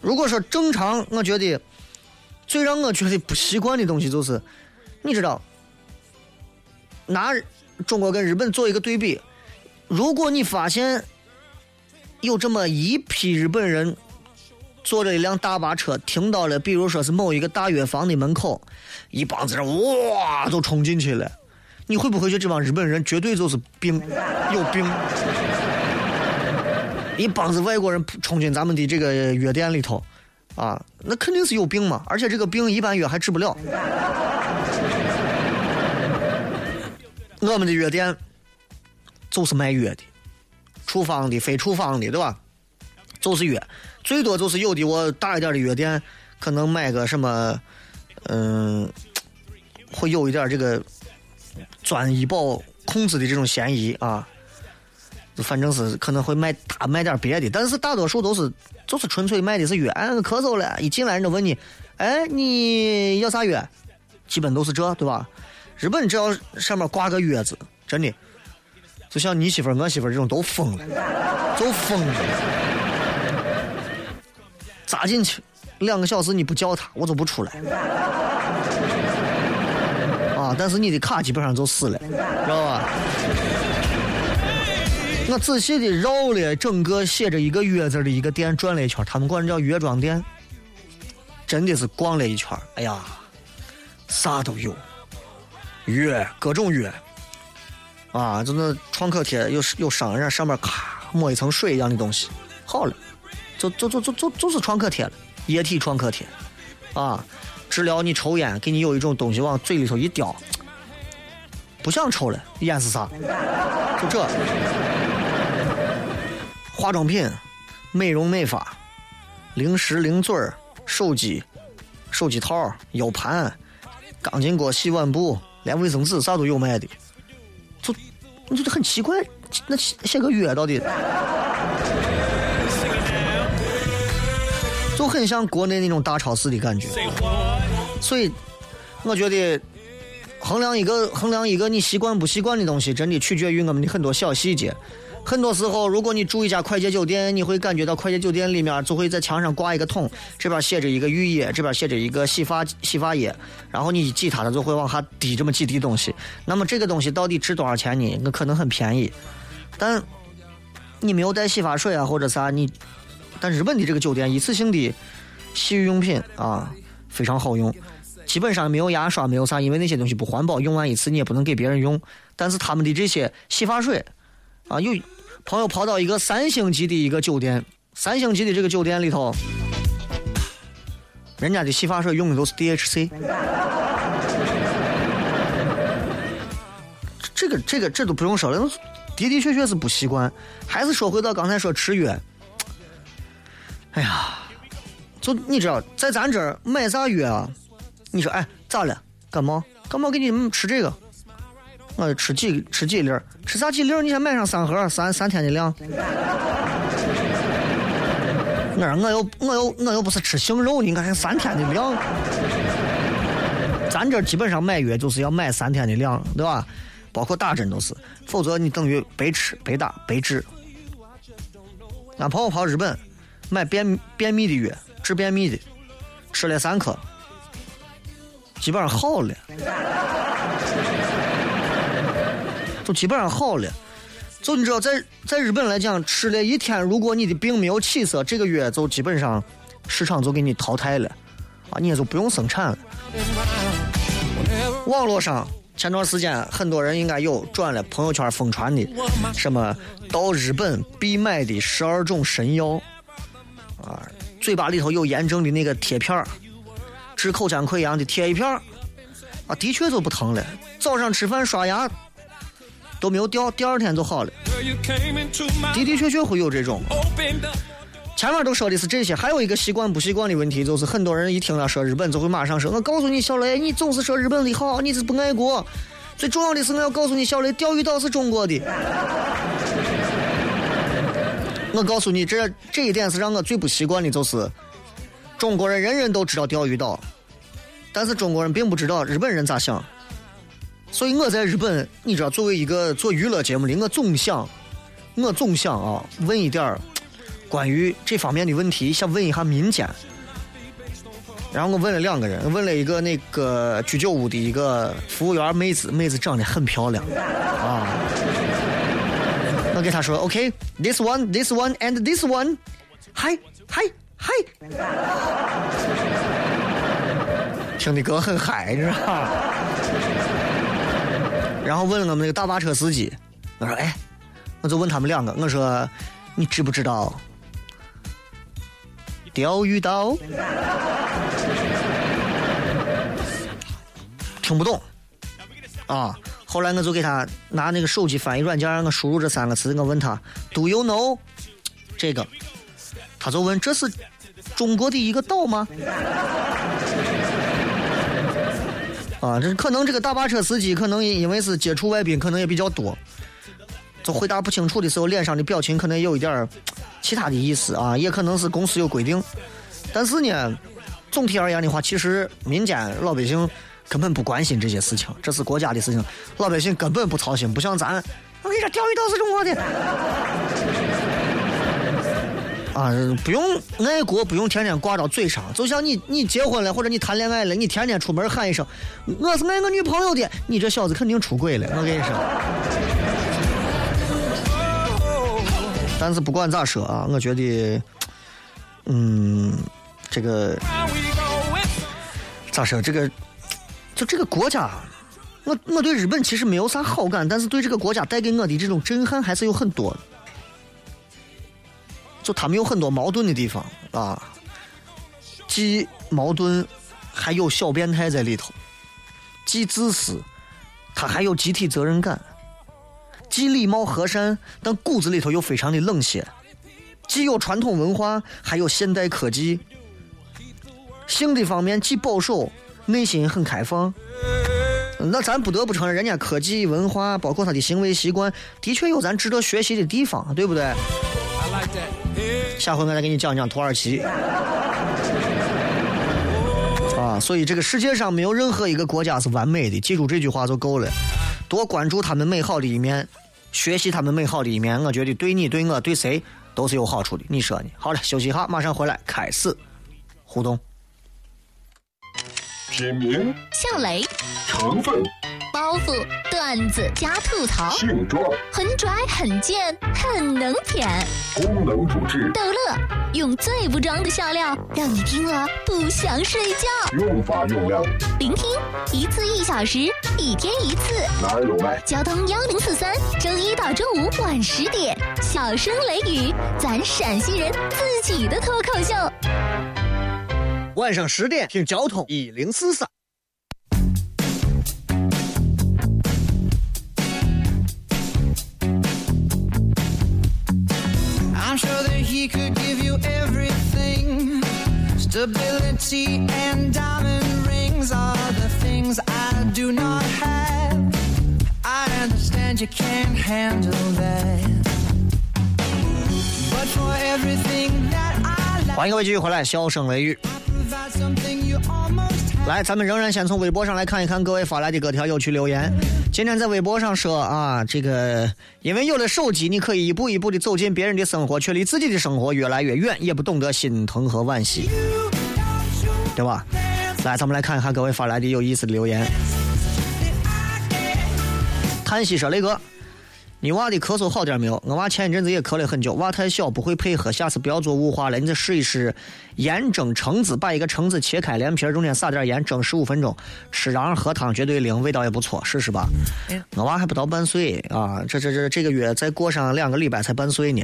如果说正常，我觉得。最让我觉得不习惯的东西就是，你知道，拿中国跟日本做一个对比，如果你发现有这么一批日本人坐着一辆大巴车停到了，比如说是某一个大药房的门口，一帮子人哇都冲进去了，你会不会觉得这帮日本人绝对就是病有病？一帮子外国人冲进咱们的这个药店里头。啊，那肯定是有病嘛！而且这个病一般药还治不了。我们的药店就是卖药的，处方的、非处方的，对吧？就是药，最多就是有的我大一点的药店可能买个什么，嗯，会有一点这个钻医保控制的这种嫌疑啊。反正是可能会卖大卖点别的，但是大多数都是就是纯粹卖的是药。咳嗽了，一进来人就问你，哎，你要啥药？基本都是这，对吧？日本只要上面挂个药字，真的，就像你媳妇儿我媳妇儿这种都疯了，都疯了。扎进去两个小时你不叫他，我就不出来。啊，但是你的卡基本上就死了，知道吧？我仔细的绕了整个写着一个“月”字的一个店，转了一圈，他们管叫月装店，真的是逛了一圈。哎呀，啥都有，月各种月，啊，就那创可贴，有有伤人上面咔抹一层水一样的东西，好了，就就就就就就是创可贴了，液体创可贴，啊，治疗你抽烟，给你有一种东西往嘴里头一叼，不想抽了，烟是啥？就这。化妆品、美容美发、零食零嘴儿、手机、手机套、U 盘、钢筋锅、洗碗布，连卫生纸啥都有卖的。你就是很奇怪，那写个约到底，就很像国内那种大超市的感觉。所以，我觉得衡量一个衡量一个你习惯不习惯的东西，真的取决于我们的很多小细节。很多时候，如果你住一家快捷酒店，你会感觉到快捷酒店里面就会在墙上挂一个桶，这边写着一个浴液，这边写着一个洗发洗发液，然后你一挤它，它就会往下滴这么几滴东西。那么这个东西到底值多少钱呢？那可能很便宜，但你没有带洗发水啊或者啥，你但日本的这个酒店一次性的洗浴用品啊非常好用，基本上没有牙刷，没有啥，因为那些东西不环保，用完一次你也不能给别人用。但是他们的这些洗发水。啊，有朋友跑到一个三星级的一个酒店，三星级的这个酒店里头，人家的洗发水用的都是 DHC，这个这个这都不用说了，的的确确是不习惯。还是说回到刚才说吃药，哎呀，就你知道，在咱这儿买啥药啊？你说哎咋了？感冒？感冒给你们吃这个。我吃几吃几粒吃啥几粒你先买上三盒，三三天的量。我说我又我又我又不是吃杏肉，你看三天的量。咱这基本上买药就是要买三天的量，对吧？包括打针都是，否则你等于白吃白打白治。俺朋友跑日本买便便秘的药，治便秘的，吃了三颗，基本上好了。就基本上好了，就你知道，在在日本来讲，吃了一天，如果你的病没有起色，这个月就基本上市场就给你淘汰了，啊，你也就不用生产了。网络上前段时间很多人应该有转了朋友圈疯传的，什么到日本必买的十二种神药，啊，嘴巴里头有炎症的那个贴片，治口腔溃疡的贴一片，啊，的确就不疼了。早上吃饭刷牙。都没有掉，第二天就好了。的的确确会有这种。前面都说的是这些，还有一个习惯不习惯的问题，就是很多人一听到说日本，就会马上说：“我告诉你，小雷，你总是说日本的好，你是不爱国。最重要的是，我要告诉你，小雷，钓鱼岛是中国的。我告诉你，这这一点是让我最不习惯的，就是中国人人人都知道钓鱼岛，但是中国人并不知道日本人咋想。所以我在日本，你知道，作为一个做娱乐节目的，我总想，我总想啊，问一点关于这方面的问题，想问一下民间。然后我问了两个人，问了一个那个居酒屋的一个服务员妹子，妹子长得很漂亮啊。我给他说，OK，this one，this one，and this one，嗨嗨嗨，听的歌很嗨，你知道吧？然后问了我们那个大巴车司机，我说：“哎，我就问他们两个，我说你知不知道钓鱼岛？听不懂啊！后来我就给他拿那个手机翻译软件，让我输入这三个词，我问他 ‘Do you know 这个？’他就问这是中国的一个岛吗？”啊，这可能这个大巴车司机可能因为是接触外宾，可能也比较多，就回答不清楚的时候，脸上的表情可能有一点其他的意思啊，也可能是公司有规定。但是呢，总体而言的话，其实民间老百姓根本不关心这些事情，这是国家的事情，老百姓根本不操心，不像咱，我跟你说，钓鱼岛是中国的。啊，不用爱国，不用天天挂到嘴上。就像你，你结婚了或者你谈恋爱了，你天天出门喊一声“我是爱我女朋友的”，你这小子肯定出轨了。我跟你说。但是不管咋说啊，我觉得，嗯，这个咋说？这个就这个国家，我我对日本其实没有啥好感，但是对这个国家带给我的这种震撼还是有很多。就他们有很多矛盾的地方啊，既矛盾，还有小变态在里头；既自私，他还有集体责任感；既礼貌和善，但骨子里头又非常的冷血；既有传统文化，还有现代科技；性的方面既保守，内心很开放；那咱不得不承认，人家科技文化，包括他的行为习惯，的确有咱值得学习的地方，对不对？下回我再给你讲讲土耳其。啊，所以这个世界上没有任何一个国家是完美的，记住这句话就够了。多关注他们美好的一面，学习他们美好的一面，我觉得对你、对我、对谁都是有好处的。你说呢？好了，休息一下，马上回来开始互动。品名、笑雷、成分、包袱、段子加吐槽，性状、很拽很贱很能舔，功能主治、逗乐，用最不装的笑料让你听了不想睡觉。用法用量，聆听一次一小时，一天一次。哪儿有卖？交通幺零四三，周一到周五晚十点，小声雷雨，咱陕西人自己的脱口秀。晚上十点听交通一零四三。I'm sure that he could give you everything. Stability and diamond rings are the things I do not have. I understand you can't handle that. But for everything that I lack, 欢迎各位继续回来，笑声雷雨。来，咱们仍然先从微博上来看一看各位发来的各条有趣留言。今天在微博上说啊，这个因为有了手机，你可以一步一步的走进别人的生活，却离自己的生活越来越远，也不懂得心疼和惋惜，对吧？来，咱们来看一看各位发来的有意思的留言。叹息说：“雷哥，你娃的咳嗽好点没有？我娃前一阵子也咳了很久，娃太小不会配合，下次不要做雾化了，你再试一试盐蒸橙子，把一个橙子切开，连皮中间撒点盐，蒸十五分钟，吃然后喝汤绝对灵，味道也不错，试试吧。我娃还不到半岁啊，这这这这个月再过上两个礼拜才半岁呢。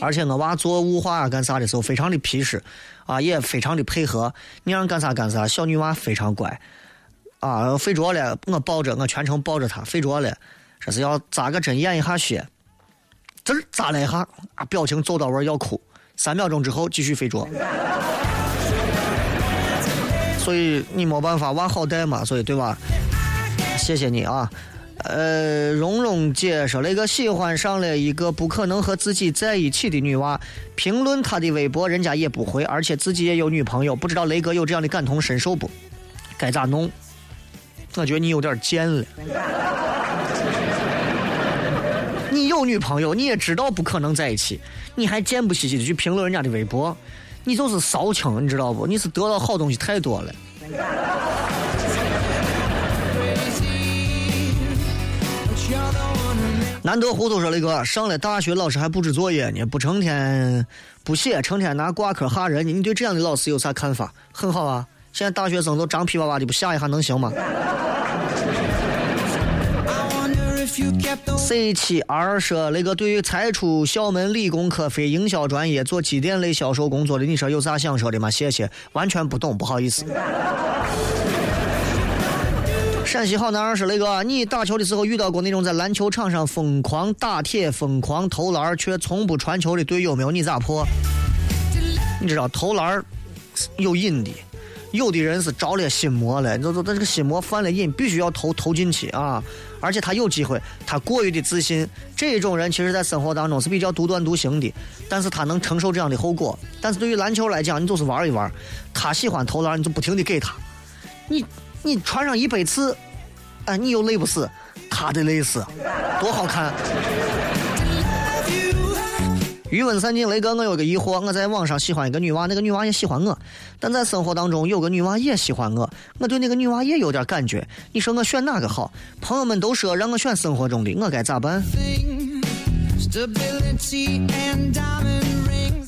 而且我娃做雾化啊干啥的时候非常的皮实，啊也非常的配合，你让干啥干啥，小女娃非常乖，啊睡着了我抱着我全程抱着她，睡着了，这是要扎个针验一下血，滋儿扎了一下，啊表情走到位儿要哭，三秒钟之后继续睡着。所以你没办法，娃好带嘛，所以对吧？谢谢你啊。呃，蓉蓉姐说那个喜欢上了一个不可能和自己在一起的女娃，评论她的微博人家也不回，而且自己也有女朋友，不知道雷哥有这样的感同身受不？该咋弄？我觉得你有点贱了。你有女朋友，你也知道不可能在一起，你还贱不兮兮的去评论人家的微博，你就是骚情，你知道不？你是得到好东西太多了。难得糊涂说雷哥，上了大学老师还布置作业呢，不成天不写，成天拿挂科吓人呢。你对这样的老师有啥看法？很好啊，现在大学生都长皮娃娃的，不吓一下能行吗 c 七 r 说那个对于才出校门理工科非营销专业做机电类销售工作的，你说有啥想说的吗？谢谢，完全不懂，不好意思。陕西好男儿说那个，你打球的时候遇到过那种在篮球场上疯狂打铁、疯狂投篮却从不传球的队友没有？你咋破？你知道投篮儿有瘾的，有的人是着了心魔了，你说说他这个心魔犯了瘾，必须要投投进去啊！而且他有机会，他过于的自信，这种人其实在生活当中是比较独断独行的，但是他能承受这样的后果。但是对于篮球来讲，你就是玩一玩，他喜欢投篮，你就不停的给他，你你传上一百次，哎，你又累不死，他得累死，多好看！余温散尽，雷哥，我有个疑惑，我在网上喜欢一个女娃，那个女娃也喜欢我，但在生活当中有个女娃也喜欢我，我对那个女娃也有点感觉，你说我选哪个好？朋友们都说让我选生活中的，我该咋办？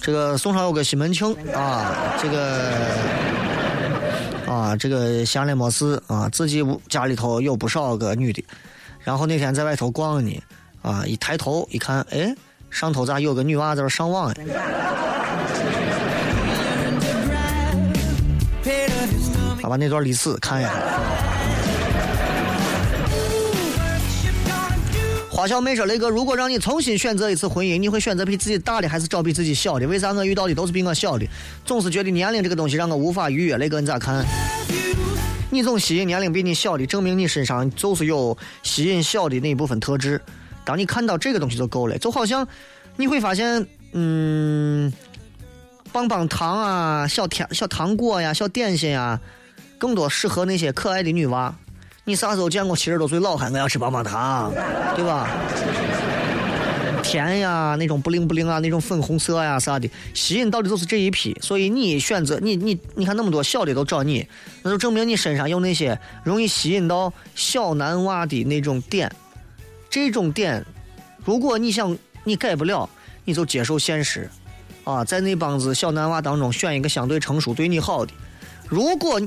这个宋朝有个西门庆啊，这个啊，这个闲来没事啊，自己家里头有不少个女的，然后那天在外头逛呢，啊，一抬头一看，哎，上头咋有个女娃在这上网哎？Pit of your stomach. 啊，把那段历史看一下。花小妹说：“雷哥，如果让你重新选择一次婚姻，你会选择比自己大的还是找比自己小的？为啥我遇到的都是比我小的？总是觉得年龄这个东西让我无法逾越。雷哥，你咋看？你总吸引年龄比你小的，证明你身上就是有吸引小的那一部分特质。当你看到这个东西就够了，就好像你会发现，嗯，棒棒糖啊、小甜、小糖果呀、小点心呀，更多适合那些可爱的女娃。你啥时候见过七十多岁老汉我要吃棒棒糖，对吧？甜呀，那种不灵不灵啊，那种粉红色呀啥的，吸引到的就是这一批。所以你选择你你你看那么多小的都找你，那就证明你身上有那些容易吸引到小男娃的那种点。这种点，如果你想你改不了，你就接受现实，啊，在那帮子小男娃当中选一个相对成熟、对你好的。如果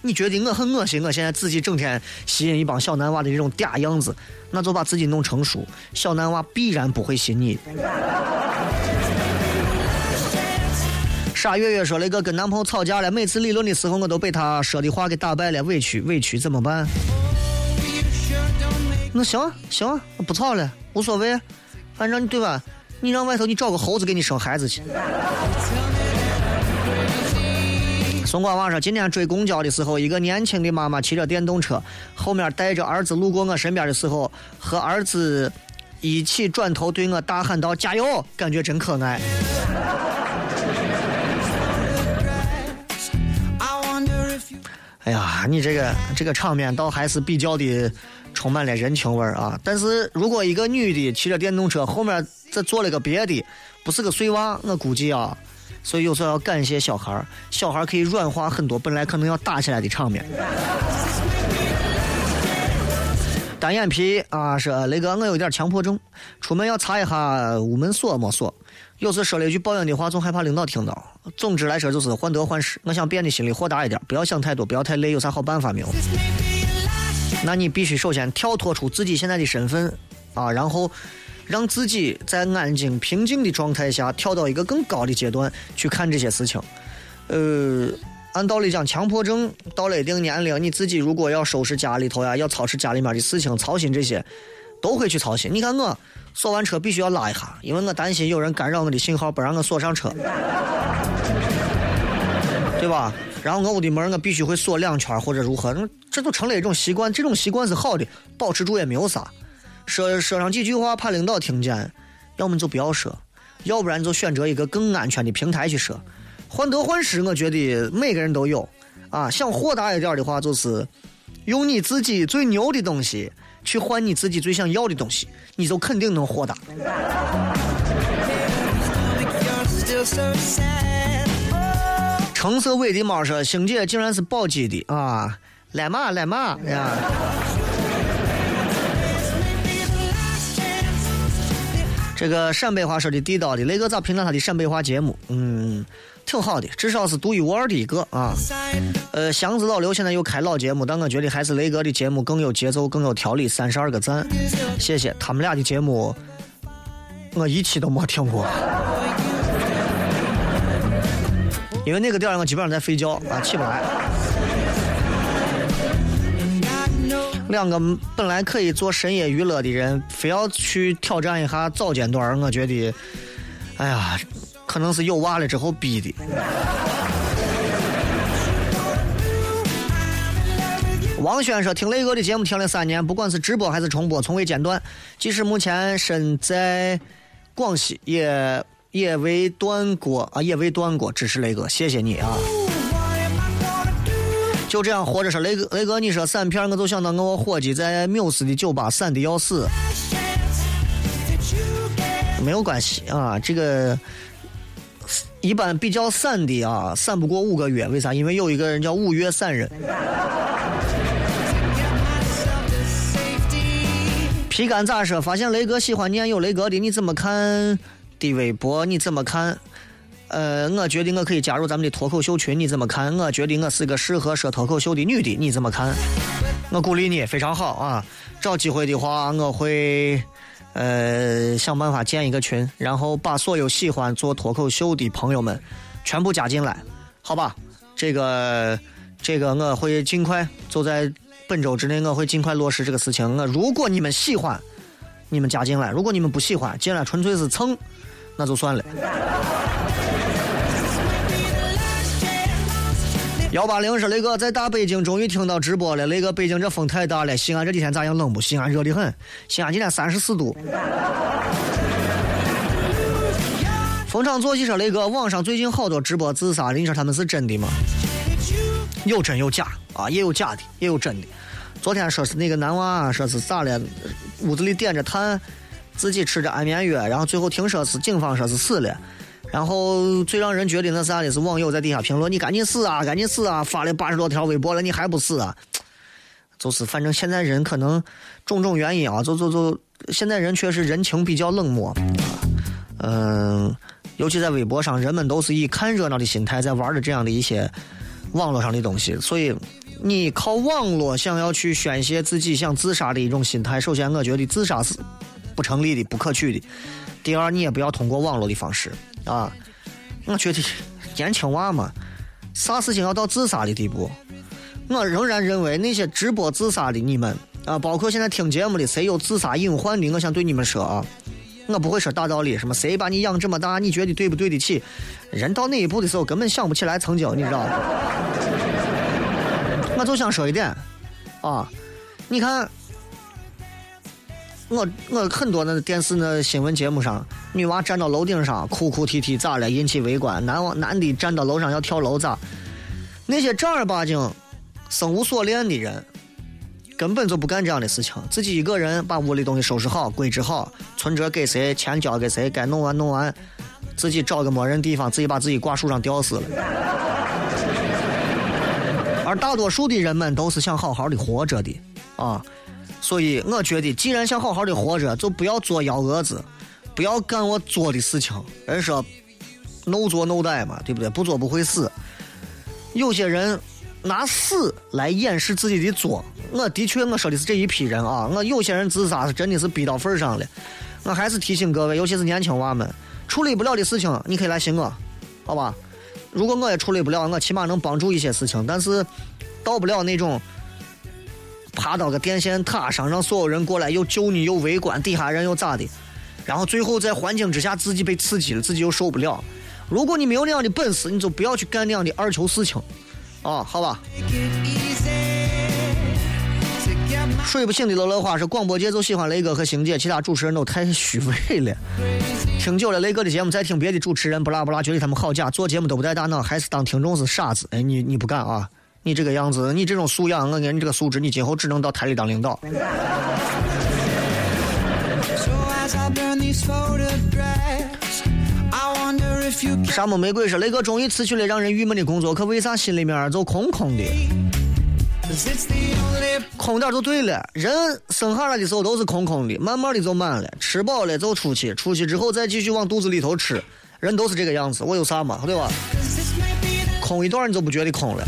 你觉得我很恶心，我现在自己整天吸引一帮小男娃的这种嗲样子，那就把自己弄成熟，小男娃必然不会吸你。傻月月说了一个跟男朋友吵架了，每次理论的时候我都被他说的话给打败了，委屈委屈怎么办？那行行，不吵了，无所谓，反正对吧？你让外头你找个猴子给你生孩子去。宋光旺说，今天追公交的时候，一个年轻的妈妈骑着电动车，后面带着儿子路过我身边的时候，和儿子一起转头对我大喊道：“加油！”感觉真可爱。哎呀，你这个这个场面倒还是比较的充满了人情味儿啊。但是如果一个女的骑着电动车，后面再坐了个别的，不是个碎娃，我估计啊，所以有时候要感谢小孩儿，小孩儿可以软化很多本来可能要打起来的场面。单眼皮啊，说雷哥，我有点强迫症，出门要查一下屋门锁没锁。有时说了一句抱怨的话，总害怕领导听到。总之来说，就是患得患失。我想变得心里豁达一点，不要想太多，不要太累。有啥好办法没有？那你必须首先跳脱出自己现在的身份啊，然后让自己在安静平静的状态下跳到一个更高的阶段去看这些事情。呃，按道理讲，强迫症到了一定年龄，你自己如果要收拾家里头呀，要操持家里面的事情，操心这些，都会去操心。你看我锁完车必须要拉一下，因为我担心有人干扰我的信号，不让我锁上车，对吧？然后我屋的门我必须会锁两圈或者如何，这都成了一种习惯。这种习惯是好的，保持住也没有啥。说说上几句话怕领导听见，要么就不要说，要不然就选择一个更安全的平台去说。患得患失，我觉得每个人都有啊。想豁达一点的话，就是用你自己最牛的东西去换你自己最想要的东西，你就肯定能豁达。橙色尾的猫说：“星姐竟然是宝鸡的啊！来嘛来嘛呀！”这个陕北话说的地道的，雷哥咋评价他的陕北话节目？嗯，挺好的，至少是独一无二的一个啊。呃，祥子老刘现在又开老节目，但我觉得还是雷哥的节目更有节奏，更有条理。三十二个赞，谢谢他们俩的节目，我一期都没听过。因为那个点儿我基本上在睡觉啊，起不来。两个本来可以做深夜娱乐的人，非要去挑战一下早间段儿，我觉得，哎呀，可能是有娃了之后逼的。王轩说：“听雷哥的节目听了三年，不管是直播还是重播，从未间断。即使目前身在广西，也也未断过啊，也未断过。支持雷哥，谢谢你啊！就这样活着说，雷哥，雷哥，你说散片，我就想到我伙计在缪斯的酒吧散的要死。没有关系啊，这个一般比较散的啊，散不过五个月，为啥？因为有一个人叫五月散人。皮干咋说？发现雷哥喜欢念有雷哥的，你怎么看的微博？你怎么看？呃，我觉得我可以加入咱们的脱口秀群，你怎么看？我觉得我是个适合说脱口秀的女的，你怎么看？我鼓励你，非常好啊！找机会的话，我会呃想办法建一个群，然后把所有喜欢做脱口秀的朋友们全部加进来，好吧？这个这个我会尽快，就在本周之内，我会尽快落实这个事情。我如果你们喜欢，你们加进来；如果你们不喜欢，进来纯粹是蹭，那就算了。幺八零说雷哥在大北京终于听到直播了，雷哥北京这风太大了，西安这几天咋样冷不？西安热的很，西安今天三十四度。逢场作戏说雷哥，网上最近好多直播自杀的，你说他们是真的吗？有真有假啊，也有假的，也有真的。昨天说是那个男娃，说是咋了？屋子里点着炭，自己吃着安眠药，然后最后听说是警方说是死了。然后最让人觉得那啥的是网友在底下评论：“你赶紧死啊，赶紧死啊！”发了八十多条微博了，你还不死啊？就是反正现在人可能种种原因啊，就就就现在人确实人情比较冷漠，嗯，尤其在微博上，人们都是以看热闹的心态在玩的这样的一些网络上的东西，所以你靠网络想要去宣泄自己想自杀的一种心态，首先我觉得自杀是不成立的、不可取的。第二，你也不要通过网络的方式啊，我觉得年轻娃嘛，啥事情要到自杀的地步？我仍然认为那些直播自杀的你们啊，包括现在听节目的谁有自杀隐患的，我想对你们说啊，我不会说大道理，什么谁把你养这么大，你觉得对不对得起？人到那一步的时候，根本想不起来曾经，你知道吗？就想说一点啊，你看。我我很多那电视那新闻节目上，女娃站到楼顶上哭哭啼啼咋了？引起围观。男娃男的站到楼上要跳楼咋？那些正儿八经生无所恋的人，根本就不干这样的事情。自己一个人把屋里东西收拾好、归置好，存折给谁，钱交给谁，该弄完弄完，自己找个没人地方，自己把自己挂树上吊死了。而大多数的人们都是想好好的活着的啊。所以我觉得，既然想好好的活着，就不要做幺蛾子，不要干我做的事情。人说，no 做 no die 嘛，对不对？不做不会死。有些人拿死来掩饰自己的作，我的确我说的是这一批人啊。我有些人自杀是真的是逼到份上了。我还是提醒各位，尤其是年轻娃们，处理不了的事情，你可以来寻我，好吧？如果我也处理不了，我起码能帮助一些事情，但是到不了那种。爬到个电线塔上，让所有人过来又救你又围观，底下人又咋的？然后最后在环境之下自己被刺激了，自己又受不了。如果你没有那样的本事，你就不要去干那样的二球事情，啊，好吧？睡不醒的乐乐花说：广播界就喜欢雷哥和星姐，其他主持人都太虚伪了。听久了雷哥的节目，再听别的主持人不拉不拉，觉得他们好假，做节目都不带大脑，还是当听众是傻子。哎，你你不敢啊？你这个样子，你这种素养，我给你这个素质，你今后只能到台里当领导。沙漠玫瑰说：“雷哥终于辞去了让人郁闷的工作，可为啥心里面就空空的？空点就对了。人生下来的时候都是空空的，慢慢的就满了。吃饱了就出去，出去之后再继续往肚子里头吃。人都是这个样子，我有啥嘛，对吧？空一段你就不觉得空了。”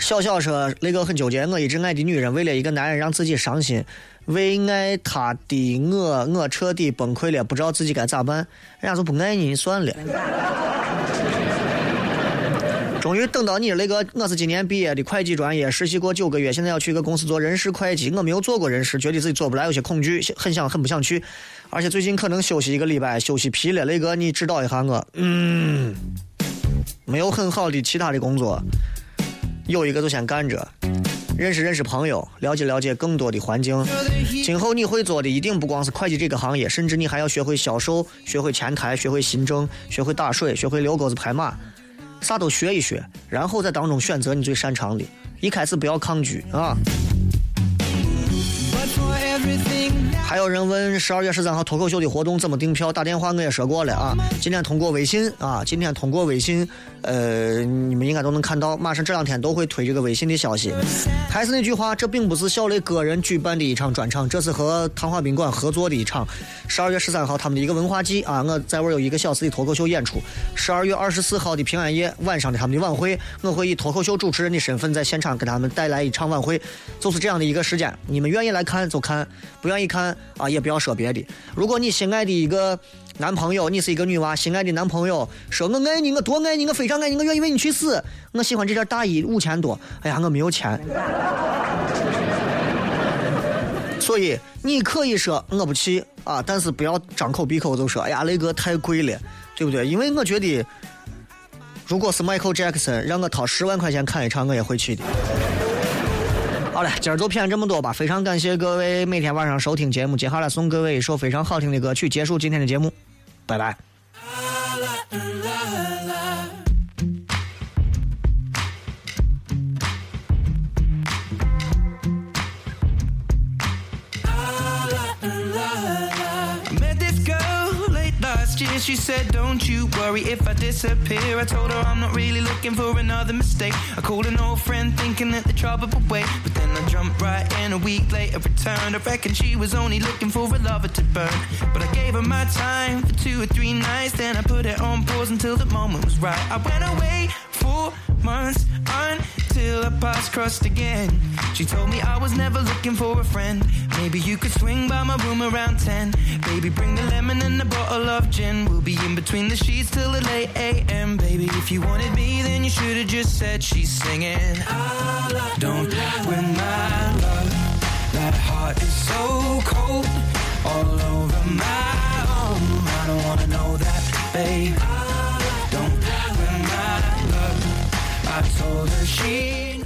小小说那个很纠结，我一直爱的女人为了一个男人让自己伤心，为爱他的我我彻底崩溃了，不知道自己该咋办。人家说不爱你，算了。终于等到你那个，我是今年毕业的会计专业，实习过九个月，现在要去一个公司做人事会计。我没有做过人事，觉得自己做不来，有些恐惧，很想很不想去。而且最近可能休息一个礼拜，休息疲了。那个你指导一下我，嗯，没有很好的其他的工作。有一个就先干着，认识认识朋友，了解了解更多的环境。今后你会做的一定不光是会计这个行业，甚至你还要学会销售，学会前台，学会行政，学会打水，学会遛狗子拍马，啥都学一学，然后在当中选择你最擅长的。一开始不要抗拒啊。还有人问十二月十三号脱口秀的活动怎么订票？打电话我也说过了啊。今天通过微信啊，今天通过微信，呃，你们应该都能看到，马上这两天都会推这个微信的消息。还是那句话，这并不是小雷个人举办的一场专场，这是和唐华宾馆合作的一场。十二月十三号他们的一个文化季啊，我在玩有一个小时的脱口秀演出。十二月二十四号的平安夜晚上的他们的晚会，我会以脱口秀主持人的身份在现场给他们带来一场晚会，就是这样的一个时间。你们愿意来看就看，不愿意看。啊，也不要说别的。如果你心爱的一个男朋友，你是一个女娃，心爱的男朋友说“我爱你，我多爱你，我非常爱你，我愿意为你去死”。我喜欢这件大衣，五千多。哎呀，我没有钱。所以你可以说我不去啊，但是不要张口闭口就说哎呀那个太贵了，对不对？因为我觉得，如果是 Michael Jackson 让我掏十万块钱看一场，我也会去的。好了，今儿就骗这么多吧。非常感谢各位每天晚上收听节目，接下来送各位一首非常好听的歌曲，结束今天的节目，拜拜。I She said, Don't you worry if I disappear. I told her I'm not really looking for another mistake. I called an old friend thinking that the trouble would wait. But then I jumped right in a week later, returned. I reckon she was only looking for a lover to burn. But I gave her my time for two or three nights. Then I put it on pause until the moment was right. I went away for months until our paths crossed again. She told me I was never looking for a friend. Maybe you could swing by my room around 10. Baby, bring the lemon and a bottle of gin. We'll be in between the sheets till the late AM. Baby, if you wanted me, then you should have just said she's singing. Don't win my love. That heart is so cold. All over my own. I don't wanna know that, babe. I told her she